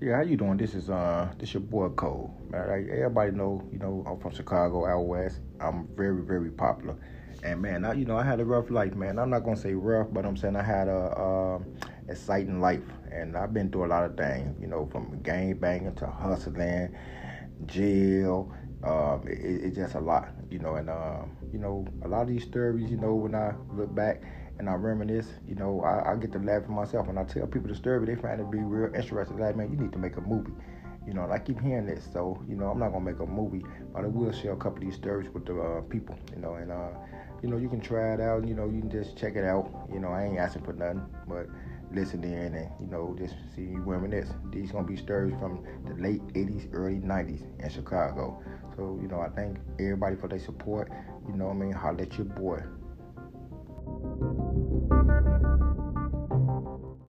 Yeah, how you doing? This is uh, this your boy Cole. Man, like, everybody know, you know, I'm from Chicago, out west. I'm very, very popular. And man, I, you know, I had a rough life, man. I'm not gonna say rough, but I'm saying I had a uh, exciting life, and I've been through a lot of things. You know, from gang banging to hustling, jail. Um, it, it's just a lot, you know. And um, you know, a lot of these stories, you know, when I look back and I reminisce, you know, I, I get to laugh at myself. When I tell people the story, they find it to be real interesting. Like, man, you need to make a movie. You know, I keep hearing this, so you know, I'm not gonna make a movie, but I will share a couple of these stories with the uh, people. You know, and uh, you know, you can try it out. You know, you can just check it out. You know, I ain't asking for nothing, but listen in and you know just see you reminisce. These gonna be stories from the late '80s, early '90s in Chicago. So you know, I thank everybody for their support. You know, I mean, holla at your boy.